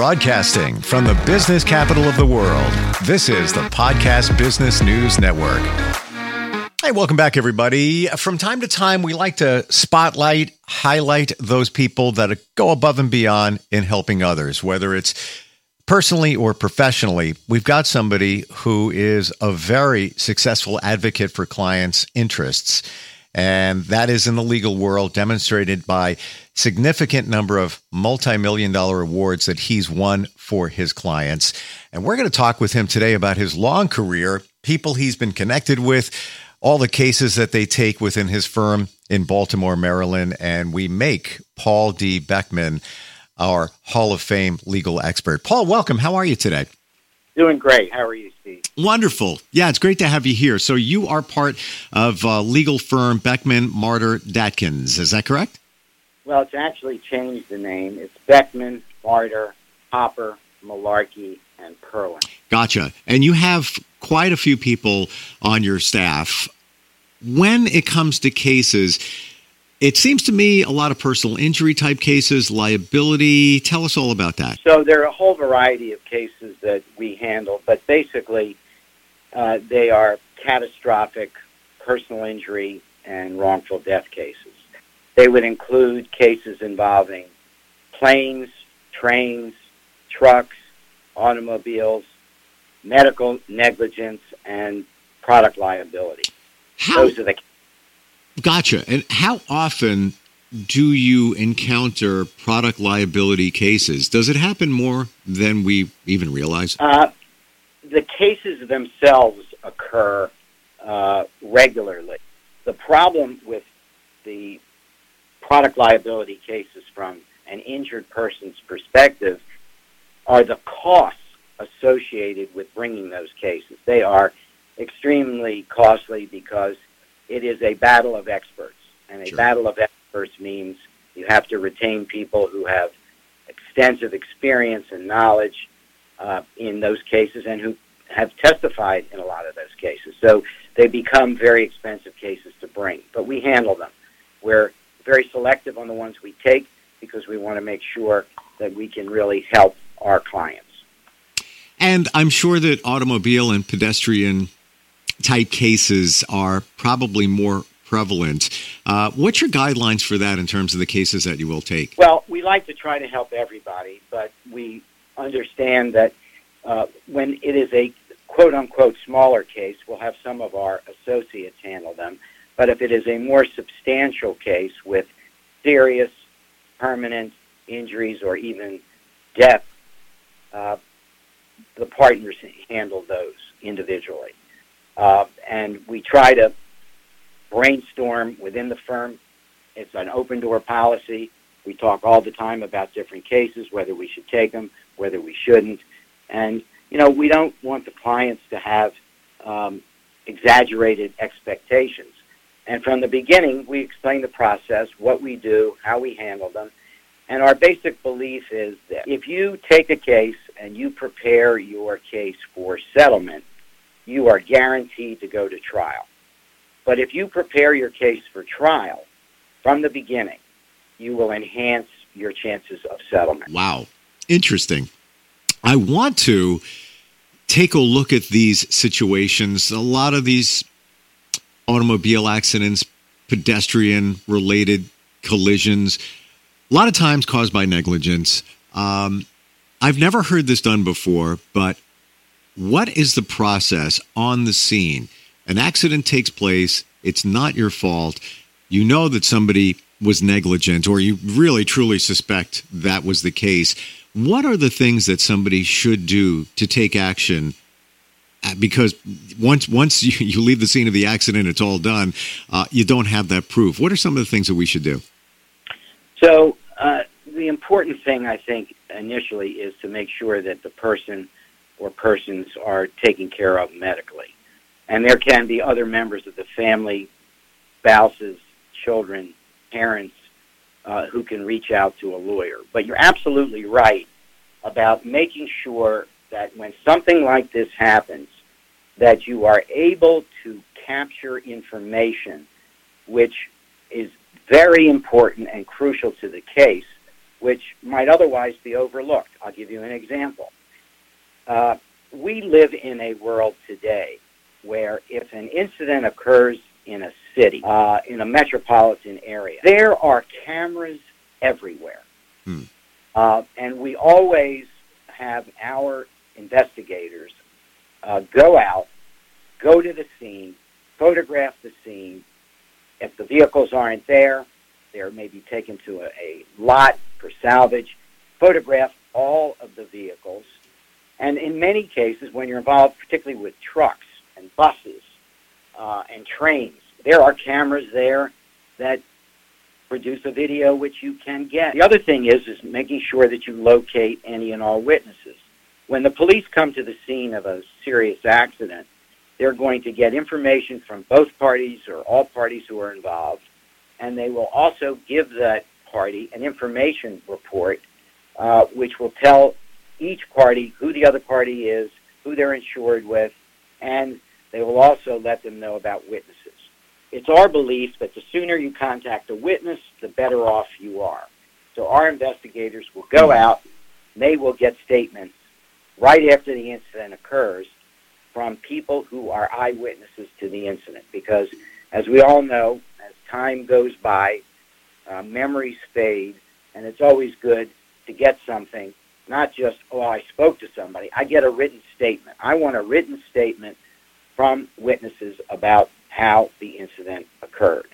Broadcasting from the business capital of the world, this is the Podcast Business News Network. Hey, welcome back, everybody. From time to time, we like to spotlight, highlight those people that go above and beyond in helping others, whether it's personally or professionally. We've got somebody who is a very successful advocate for clients' interests. And that is in the legal world, demonstrated by significant number of multi-million dollar awards that he's won for his clients. And we're going to talk with him today about his long career, people he's been connected with, all the cases that they take within his firm in Baltimore, Maryland. And we make Paul D. Bekman our Hall of Fame legal expert. Paul, welcome. How are you today? Doing great. How are you, Steve? Wonderful. Yeah, it's great to have you here. So you are part of uh, legal firm Bekman Marder Datkins. Is that correct? Well, it's actually changed the name. It's Bekman Marder Hopper Malarkey and Perlin. Gotcha. And you have quite a few people on your staff. When it comes to cases, it seems to me a lot of personal injury type cases, liability. Tell us all about that. So there are a whole variety of cases that we handle, but basically uh, they are catastrophic personal injury and wrongful death cases. They would include cases involving planes, trains, trucks, automobiles, medical negligence, and product liability. How, Those are the Gotcha. And how often do you encounter product liability cases? Does it happen more than we even realize? Uh, the cases themselves occur uh, regularly. The problem with the product liability cases from an injured person's perspective are the costs associated with bringing those cases. They are extremely costly because it is a battle of experts. And a Sure. battle of experts means you have to retain people who have extensive experience and knowledge uh, in those cases and who have testified in a lot of those cases. So they become very expensive cases to bring, but we handle them. We're very selective on the ones we take because we want to make sure that we can really help our clients. And I'm sure that automobile and pedestrian type cases are probably more prevalent. Uh, what's your guidelines for that in terms of the cases that you will take? Well, we like to try to help everybody, but we understand that uh, when it is a quote unquote smaller case, we'll have some of our associates handle them. But if it is a more substantial case with serious, permanent injuries or even death, uh, the partners handle those individually. Uh, and we try to brainstorm within the firm. It's an open door policy. We talk all the time about different cases, whether we should take them, whether we shouldn't. And, you know, we don't want the clients to have um, exaggerated expectations. And from the beginning, we explain the process, what we do, how we handle them. And our basic belief is that if you take a case and you prepare your case for settlement, you are guaranteed to go to trial. But if you prepare your case for trial from the beginning, you will enhance your chances of settlement. Wow. Interesting. I want to take a look at these situations. A lot of these automobile accidents, pedestrian related collisions, a lot of times caused by negligence. Um, I've never heard this done before, but what is the process on the scene? An accident takes place, it's not your fault. You know that somebody was negligent, or you really truly suspect that was the case. What are the things that somebody should do to take action? Uh, Because once once you, leave the scene of the accident, it's all done. Uh, you don't have that proof. What are some of the things that we should do? So uh, the important thing, I think, initially is to make sure that the person or persons are taken care of medically. And there can be other members of the family, spouses, children, parents, uh, who can reach out to a lawyer. But you're absolutely right about making sure that when something like this happens, that you are able to capture information which is very important and crucial to the case which might otherwise be overlooked. I'll give you an example. Uh, we live in a world today where if an incident occurs in a city, uh, in a metropolitan area, there are cameras everywhere. Hmm. Uh, and we always have our investigators uh, go out, go to the scene, photograph the scene. If the vehicles aren't there, they're maybe taken to a, a lot for salvage, photograph all of the vehicles. And in many cases, when you're involved, particularly with trucks and buses uh, and trains, there are cameras there that produce a video which you can get. The other thing is is making sure that you locate any and all witnesses. When the police come to the scene of a serious accident, they're going to get information from both parties or all parties who are involved, and they will also give that party an information report, uh, which will tell each party who the other party is, who they're insured with, and they will also let them know about witnesses. It's our belief that the sooner you contact a witness, the better off you are. So our investigators will go out, they will get statements right after the incident occurs from people who are eyewitnesses to the incident. Because, as we all know, as time goes by, uh, memories fade, and it's always good to get something, not just, oh, I spoke to somebody. I get a written statement. I want a written statement from witnesses about how the incident occurred.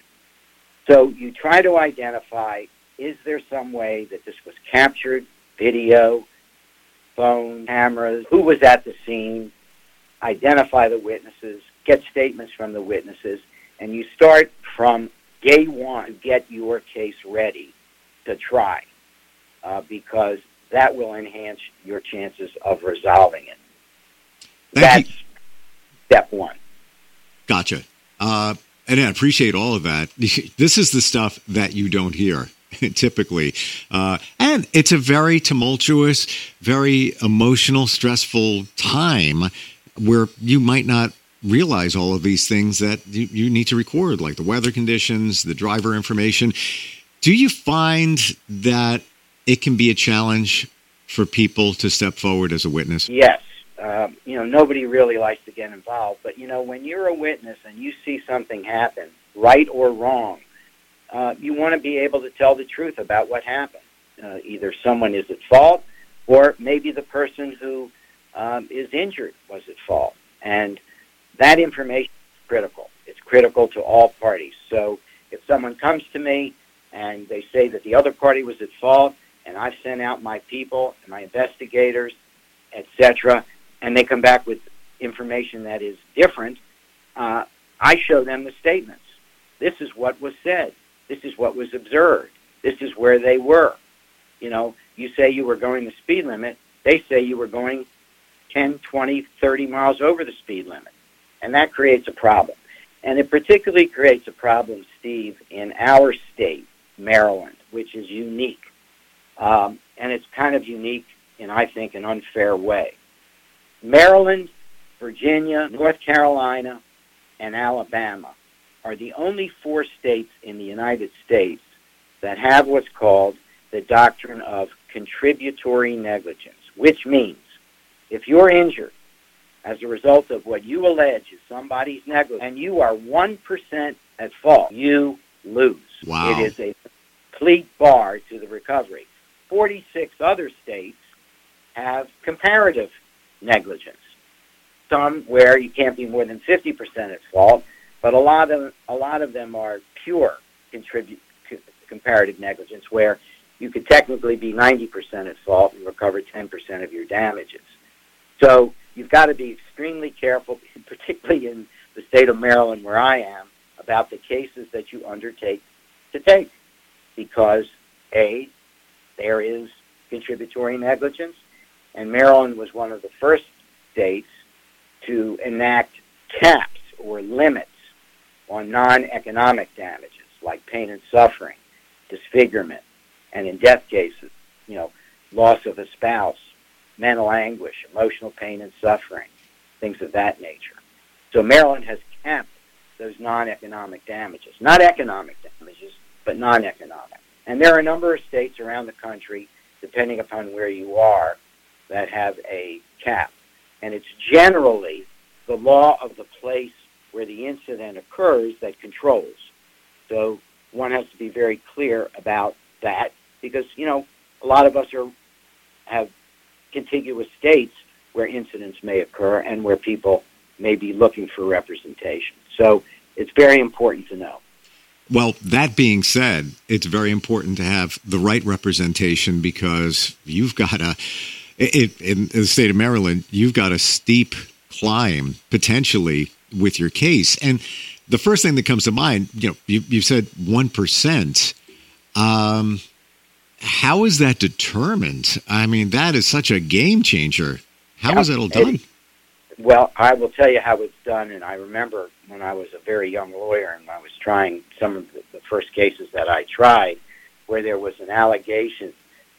So you try to identify is there some way that this was captured, video, phone, cameras, who was at the scene, identify the witnesses, get statements from the witnesses, and you start from day one get your case ready to try uh, because that will enhance your chances of resolving it. Thank That's you. step one. Gotcha. Uh, and I appreciate all of that. This is the stuff that you don't hear typically. Uh, and it's a very tumultuous, very emotional, stressful time where you might not realize all of these things that you, you need to record, like the weather conditions, the driver information. Do you find that it can be a challenge for people to step forward as a witness? Yes. Uh, you know, nobody really likes to get involved, but you know, when you're a witness and you see something happen, right or wrong, uh, you want to be able to tell the truth about what happened. Uh, either someone is at fault, or maybe the person who um, is injured was at fault. And that information is critical. It's critical to all parties. So if someone comes to me and they say that the other party was at fault, and I've sent out my people and my investigators, etc., and they come back with information that is different, uh, I show them the statements. This is what was said. This is what was observed. This is where they were. You know, you say you were going the speed limit. They say you were going 10, 20, 30 miles over the speed limit. And that creates a problem. And it particularly creates a problem, Steve, in our state, Maryland, which is unique. Um, and it's kind of unique in, I think, an unfair way. Maryland, Virginia, North Carolina, and Alabama are the only four states in the United States that have what's called the doctrine of contributory negligence, which means if you're injured as a result of what you allege is somebody's negligence and you are 1% at fault, you lose. Wow. It is a complete bar to the recovery. 46 other states have comparative negligence. Some where you can't be more than 50% at fault, but a lot of a lot of them are pure contribute comparative negligence where you could technically be 90% at fault and recover 10% of your damages. So you've got to be extremely careful, particularly in the state of Maryland where I am, about the cases that you undertake to take. Because, A, there is contributory negligence, and Maryland was one of the first states to enact caps or limits on non-economic damages like pain and suffering, disfigurement, and in death cases, you know, loss of a spouse, mental anguish, emotional pain and suffering, things of that nature. So Maryland has capped those non-economic damages, not economic damages, but non-economic. And there are a number of states around the country, depending upon where you are, that have a cap. And it's generally the law of the place where the incident occurs that controls. So one has to be very clear about that because, you know, a lot of us are have contiguous states where incidents may occur and where people may be looking for representation. So it's very important to know. Well, that being said, it's very important to have the right representation because you've got a, it, in the state of Maryland, you've got a steep climb potentially with your case. And the first thing that comes to mind, you know, you, you said 1%. Um, how is that determined? I mean, that is such a game changer. How yeah, is that all done? Well, I will tell you how it's done. And I remember when I was a very young lawyer and I was trying some of the, the first cases that I tried where there was an allegation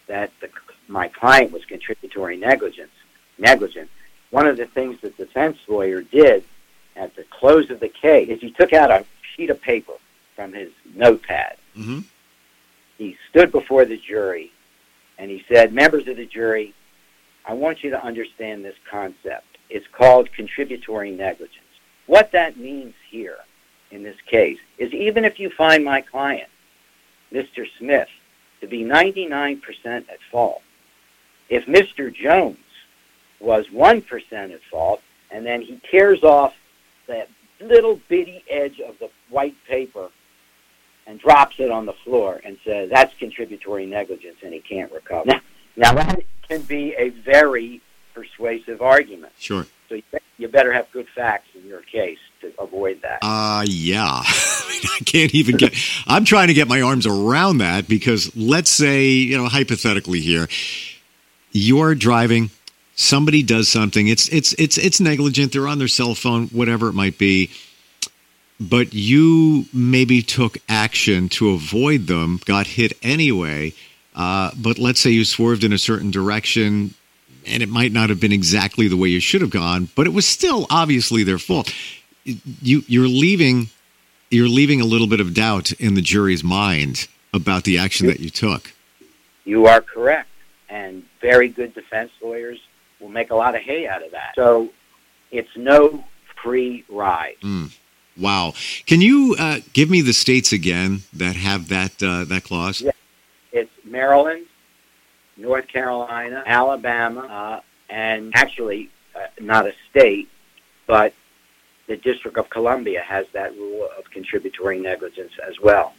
that the, my client was contributory negligence, negligent. One of the things the defense lawyer did at the close of the case is he took out a sheet of paper from his notepad. Mm-hmm. He stood before the jury and he said, Members of the jury, I want you to understand this concept. It's called contributory negligence. What that means here in this case is even if you find my client, Mr. Smith, to be 99% at fault, if Mr. Jones was 1% at fault and then he tears off that little bitty edge of the white paper and drops it on the floor and says that's contributory negligence and he can't recover. Now, now that can be a very persuasive argument. Sure. So you better have good facts in your case to avoid that. Uh, yeah. I can't even get, I'm trying to get my arms around that because let's say, you know, hypothetically here, you're driving, somebody does something, it's, it's, it's, it's negligent, they're on their cell phone, whatever it might be, but you maybe took action to avoid them, got hit anyway. Uh, but let's say you swerved in a certain direction, and it might not have been exactly the way you should have gone, but it was still obviously their fault. You you're leaving you're leaving a little bit of doubt in the jury's mind about the action that you took. You are correct, and very good defense lawyers will make a lot of hay out of that. So it's no free ride. Mm. Wow! Can you uh, give me the states again that have that uh, that clause? Yeah. It's Maryland, North Carolina, Alabama, uh, and actually uh, not a state, but the District of Columbia has that rule of contributory negligence as well.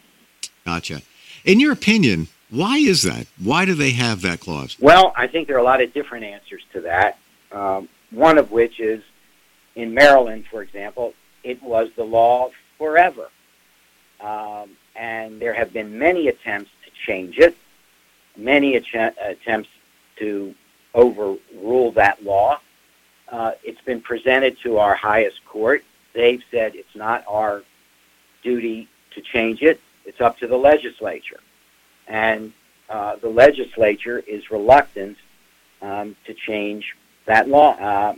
Gotcha. In your opinion, why is that? Why do they have that clause? Well, I think there are a lot of different answers to that. Um, one of which is in Maryland, for example, it was the law forever. Um, and there have been many attempts to change it many attempts to overrule that law. Uh, it's been presented to our highest court. They've said it's not our duty to change it. It's up to the legislature. And uh, the legislature is reluctant um, to change that law. Uh,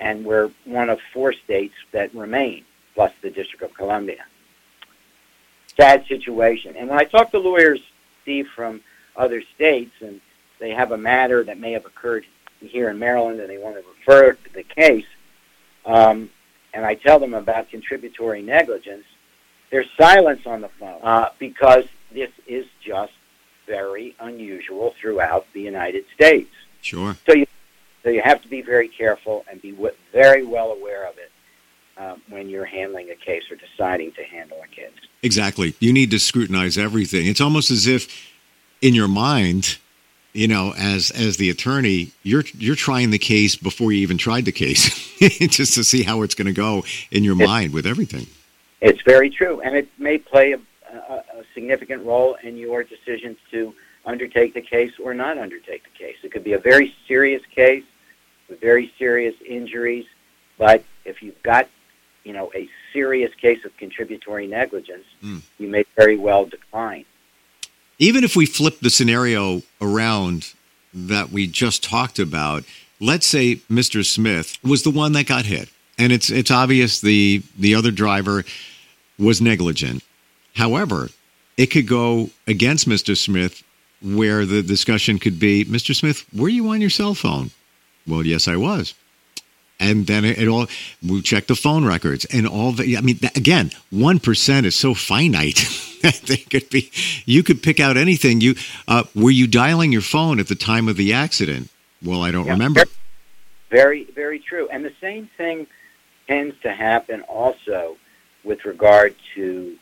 and we're one of four states that remain, plus the District of Columbia. Sad situation. And when I talk to lawyers, Steve, from other states and they have a matter that may have occurred here in Maryland and they want to refer to the case, um, and I tell them about contributory negligence, there's silence on the phone uh, because this is just very unusual throughout the United States. Sure. So you, so you have to be very careful and be w- very well aware of it um, when you're handling a case or deciding to handle a case. Exactly. You need to scrutinize everything. It's almost as if in your mind, you know, as as the attorney, you're you're trying the case before you even tried the case, just to see how it's going to go in your it's, mind with everything. It's very true, and it may play a, a, a significant role in your decisions to undertake the case or not undertake the case. It could be a very serious case with very serious injuries, but if you've got you know a serious case of contributory negligence, mm. you may very well decline even if we flip the scenario around that we just talked about, let's say Mr. Smith was the one that got hit, and it's it's obvious the the other driver was negligent. However, it could go against Mr. Smith, where the discussion could be, Mr. Smith, were you on your cell phone? Well, yes, I was. And then it, it all, we check the phone records and all the, I mean, again, 1% is so finite. they could be, you could pick out anything. You, uh, were you dialing your phone at the time of the accident? Well, I don't yeah, remember. Very, very true. And the same thing tends to happen also with regard to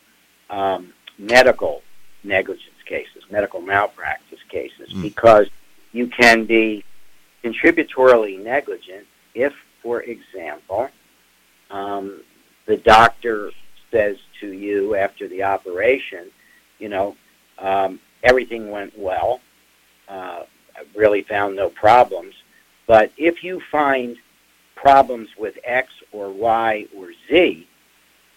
um, medical negligence cases, medical malpractice cases, mm. because you can be contributorily negligent if, for example, um, the doctor says to you after the operation, you know, um, everything went well. Uh, I really found no problems. But if you find problems with X or Y or Z,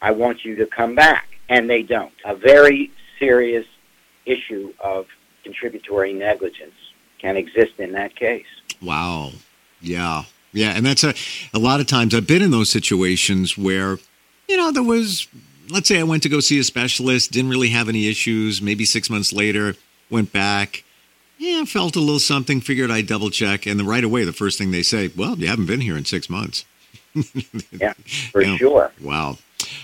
I want you to come back. And they don't. A very serious issue of contributory negligence can exist in that case. Wow. Yeah. Yeah. And that's a, a lot of times I've been in those situations where, you know, there was, let's say I went to go see a specialist, didn't really have any issues. Maybe six months later, went back. Yeah, felt a little something, figured I'd double check. And then right away, the first thing they say, well, you haven't been here in six months. yeah, for you know, sure. Wow.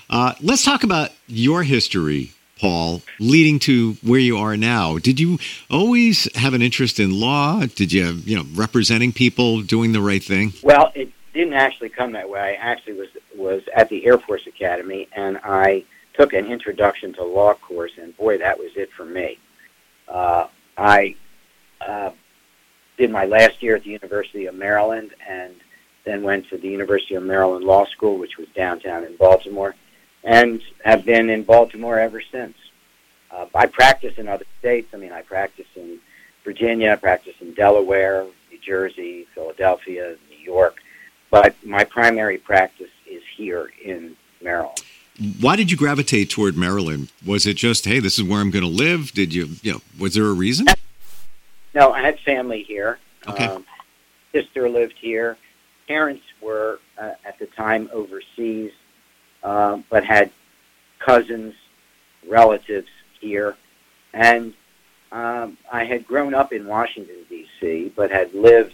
Uh, let's talk about your history, Paul, leading to where you are now. Did you always have an interest in law? Did you, you know, representing people, doing the right thing? Well, it didn't actually come that way. I actually was was at the Air Force Academy, and I took an introduction to law course, and boy, that was it for me. Uh, I uh, did my last year at the University of Maryland, and then went to the University of Maryland Law School, which was downtown in Baltimore, and have been in Baltimore ever since. Uh, I practice in other states. I mean, I practice in Virginia, I practice in Delaware, New Jersey, Philadelphia, New York, but my primary practice is here in Maryland. Why did you gravitate toward Maryland? Was it just, hey, this is where I'm going to live? Did you, you know, was there a reason? No, I had family here. Okay. Um, sister lived here parents were uh, at the time overseas, uh, but had cousins, relatives here, and um, I had grown up in Washington D.C., but had lived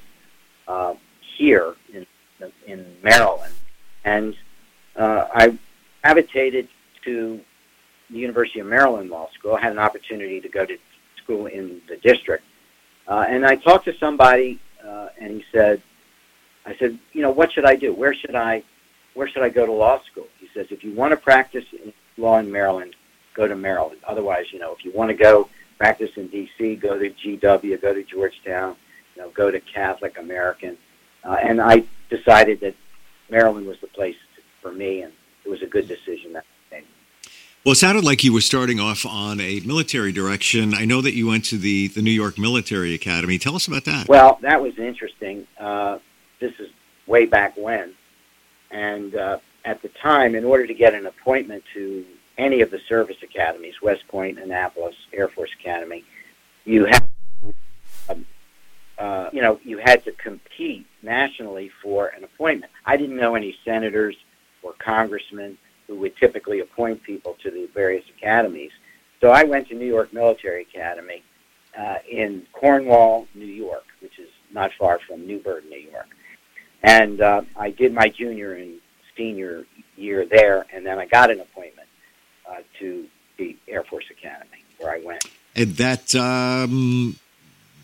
uh, here in in Maryland, and uh, I gravitated to the University of Maryland Law School. I had an opportunity to go to school in the district, uh, and I talked to somebody, uh, and he said, I said, you know, what should I do? Where should I, where should I go to law school? Says, if you want to practice law in Maryland, go to Maryland. Otherwise, you know, if you want to go practice in D.C., go to GW, go to Georgetown, you know, go to Catholic American. Uh, and I decided that Maryland was the place for me, and it was a good decision that I Well, it sounded like you were starting off on a military direction. I know that you went to the, the New York Military Academy. Tell us about that. Well, that was interesting. Uh, this is way back when. And uh, at the time, in order to get an appointment to any of the service academies, West Point, Annapolis, Air Force Academy, you had, um, uh, you know, you had to compete nationally for an appointment. I didn't know any senators or congressmen who would typically appoint people to the various academies. So I went to New York Military Academy uh, in Cornwall, New York, which is not far from Newburgh, New York. And uh, I did my junior and senior year there, and then I got an appointment uh, to the Air Force Academy, where I went. And that um,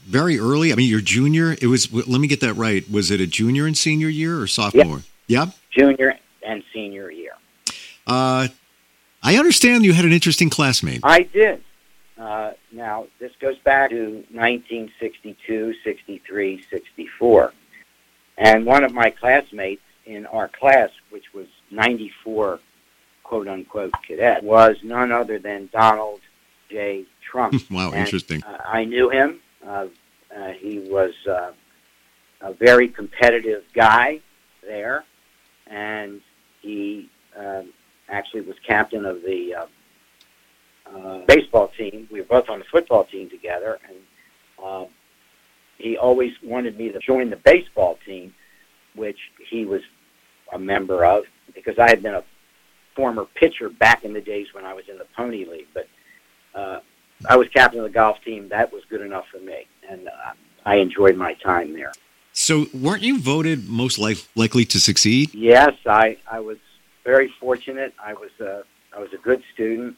very early. I mean, your junior. It was. Let me get that right. Was it a junior and senior year or sophomore? Yep. Junior and senior year. Uh, I understand you had an interesting classmate. I did. Uh, now, this goes back to 1962, 63, 64. And one of my classmates in our class, which was 94 quote unquote cadet, was none other than Donald J. Trump. wow, and, interesting. Uh, I knew him. Uh, uh, he was uh, a very competitive guy there, and he um, actually was captain of the uh, uh, baseball team. We were both on the football team together, and um, he always wanted me to join the baseball team, which he was a member of, because I had been a former pitcher back in the days when I was in the Pony League. But uh, I was captain of the golf team. That was good enough for me, and uh, I enjoyed my time there. So, weren't you voted most li- likely to succeed? Yes, I, I was very fortunate. I was a, I was a good student,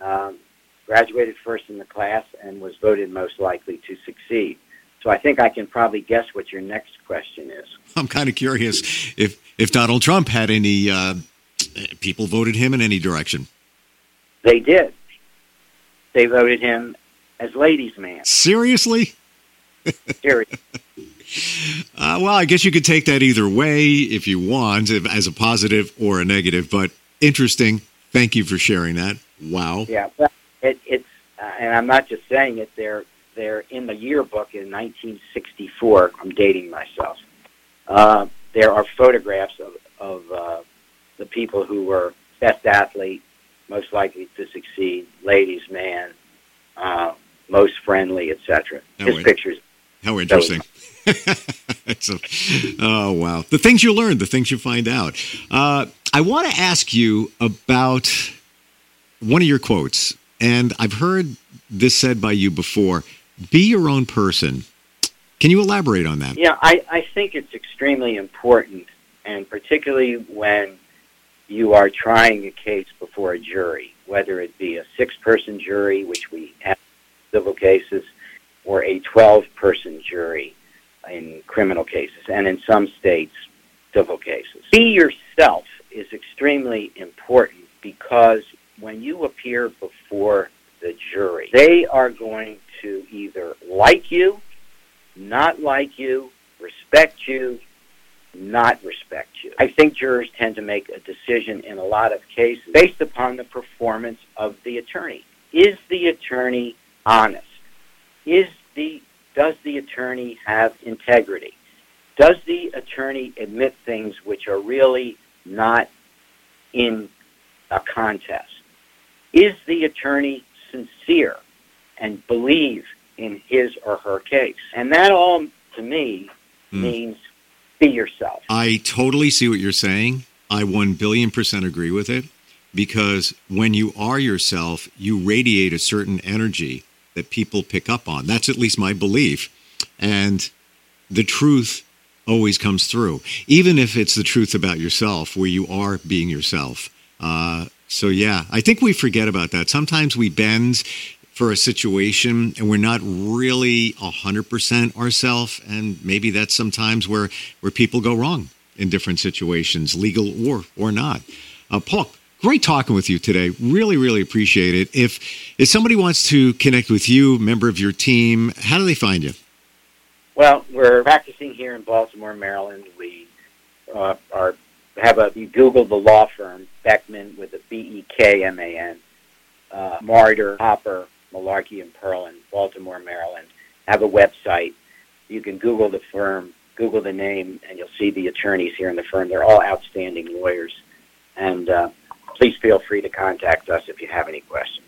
um, graduated first in the class, and was voted most likely to succeed. So I think I can probably guess what your next question is. I'm kind of curious if if Donald Trump had any uh, people voted him in any direction. They did. They voted him as ladies' man. Seriously? Seriously. Uh, well, I guess you could take that either way if you want, as a positive or a negative. But interesting. Thank you for sharing that. Wow. Yeah, well, it, it's, uh, and I'm not just saying it. They're they're in the yearbook in 1964. I'm dating myself. Uh, there are photographs of of uh, the people who were best athlete, most likely to succeed, ladies' man, uh, most friendly, etc. His pictures. How interesting. so, oh wow, the things you learn, the things you find out. Uh, I want to ask you about one of your quotes, and I've heard this said by you before. Be your own person. Can you elaborate on that? Yeah, I, I think it's extremely important, and particularly when you are trying a case before a jury, whether it be a six person jury, which we have in civil cases, or a 12 person jury in criminal cases, and in some states, civil cases. Be yourself is extremely important because when you appear before the jury, they are going to either like you, not like you, respect you, not respect you. I think jurors tend to make a decision in a lot of cases based upon the performance of the attorney. Is the attorney honest? Is the does the attorney have integrity? Does the attorney admit things which are really not in a contest? Is the attorney sincere and believe in his or her case? And that all, to me, mm. means be yourself. I totally see what you're saying. I 1 billion percent agree with it because when you are yourself, you radiate a certain energy that people pick up on. That's at least my belief. And the truth always comes through, even if it's the truth about yourself, where you are being yourself. Uh, so, yeah, I think we forget about that. Sometimes we bend for a situation and we're not really 100% ourselves. And maybe that's sometimes where, where people go wrong in different situations, legal or, or not. Uh, Paul, great talking with you today. Really, really appreciate it. If if somebody wants to connect with you, member of your team, how do they find you? Well, we're practicing here in Baltimore, Maryland. We uh, are have a you Google the law firm Bekman with a B E K M A N, uh, Marder, Hopper, Malarkey, and Perlin, Baltimore, Maryland. Have a website. You can Google the firm, Google the name, and you'll see the attorneys here in the firm. They're all outstanding lawyers, and uh, please feel free to contact us if you have any questions.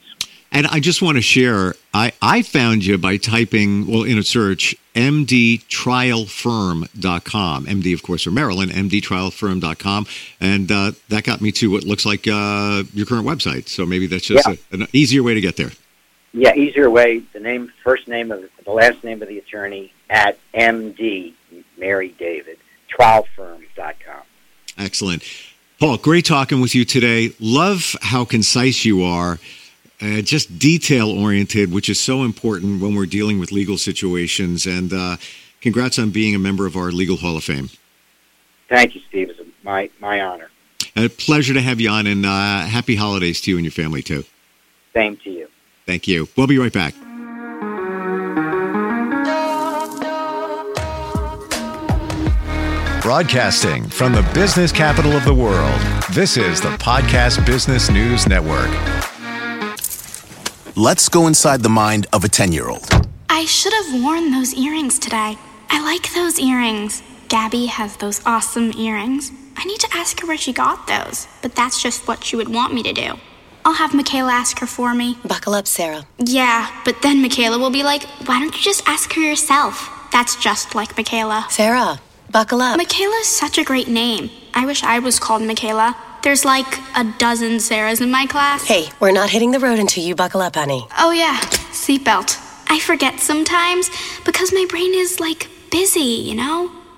And I just want to share, I, I found you by typing, well, in a search, mdtrialfirm.com. MD, of course, for Maryland, mdtrialfirm.com. And uh, that got me to what looks like uh, your current website. So maybe that's just yeah. a, an easier way to get there. Yeah, easier way. The name, first name of the last name of the attorney at MD, Mary David, trialfirm.com. Excellent. Paul, great talking with you today. Love how concise you are, uh, just detail oriented, which is so important when we're dealing with legal situations. And uh, congrats on being a member of our Legal Hall of Fame. Thank you, Steve. It's my, my honor. A pleasure to have you on, and uh, happy holidays to you and your family, too. Same to you. Thank you. We'll be right back. Broadcasting from the business capital of the world, this is the Podcast Business News Network. Let's go inside the mind of a 10 year old. I should have worn those earrings today. I like those earrings. Gabby has those awesome earrings. I need to ask her where she got those, but that's just what she would want me to do. I'll have Michaela ask her for me. Buckle up, Sarah. Yeah, but then Michaela will be like, why don't you just ask her yourself? That's just like Michaela. Sarah, buckle up. Michaela's such a great name. I wish I was called Michaela. There's like a dozen Sarahs in my class. Hey, we're not hitting the road until you buckle up, honey. Oh, yeah, seatbelt. I forget sometimes because my brain is like busy, you know?